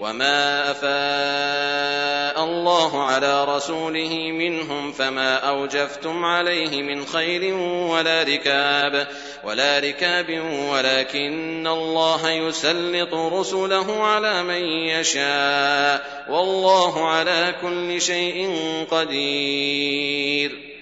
وما أفاء الله على رسوله منهم فما أوجفتم عليه من خيل ولا ركاب ولا ركاب ولكن الله يسلط رسله على من يشاء والله على كل شيء قدير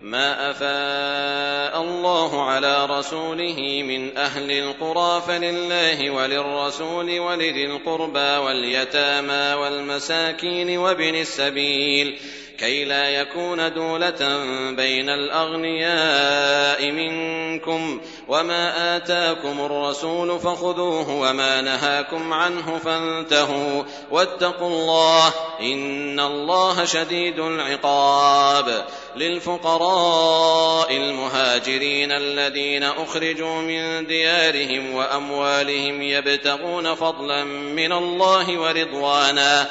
ما افاء الله على رسوله من أهل القرى فلله وللرسول ولذي القربى واليتامى والمساكين وابن السبيل كي لا يكون دولة بين الأغنياء منكم وما آتاكم الرسول فخذوه وما نهاكم عنه فانتهوا واتقوا الله إن الله شديد العقاب للفقراء المهاجرين الذين أخرجوا من ديارهم وأموالهم يبتغون فضلا من الله ورضوانا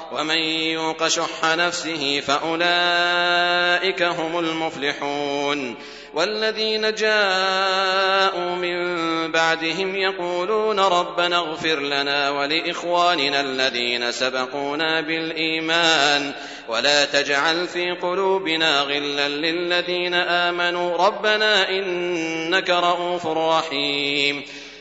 ومن يوق شح نفسه فأولئك هم المفلحون والذين جاءوا من بعدهم يقولون ربنا اغفر لنا ولإخواننا الذين سبقونا بالإيمان ولا تجعل في قلوبنا غلا للذين آمنوا ربنا إنك رؤوف رحيم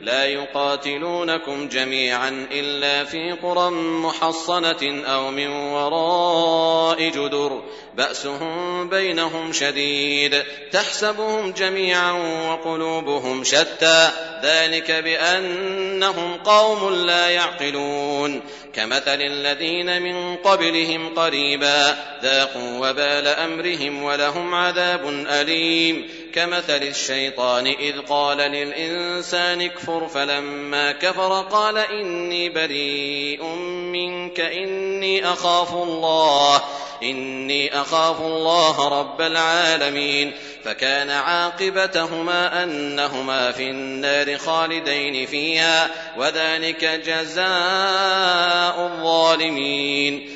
لا يقاتلونكم جميعا إلا في قرى محصنة أو من وراء جدر. بأسهم بينهم شديد. تحسبهم جميعا وقلوبهم شتى. ذلك بأنهم قوم لا يعقلون. كمثل الذين من قبلهم قريبا ذاقوا وبال أمرهم ولهم عذاب أليم. كمثل الشيطان إذ قال للإنسان اكفر فلما كفر قال إني بريء منك إني أخاف الله إني أخاف الله رب العالمين. فكان عاقبتهما أنهما في النار خالدين فيها وذلك جزاء الظالمين.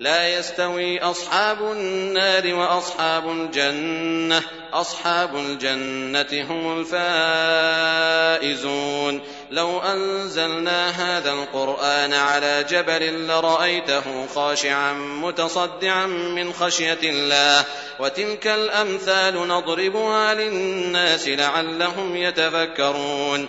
لا يستوي أصحاب النار وأصحاب الجنة. أصحاب الجنة هم الفائزون. لو أنزلنا هذا القرآن على جبل لرأيته خاشعا متصدعا من خشية الله. وتلك الأمثال نضربها للناس لعلهم يتفكرون.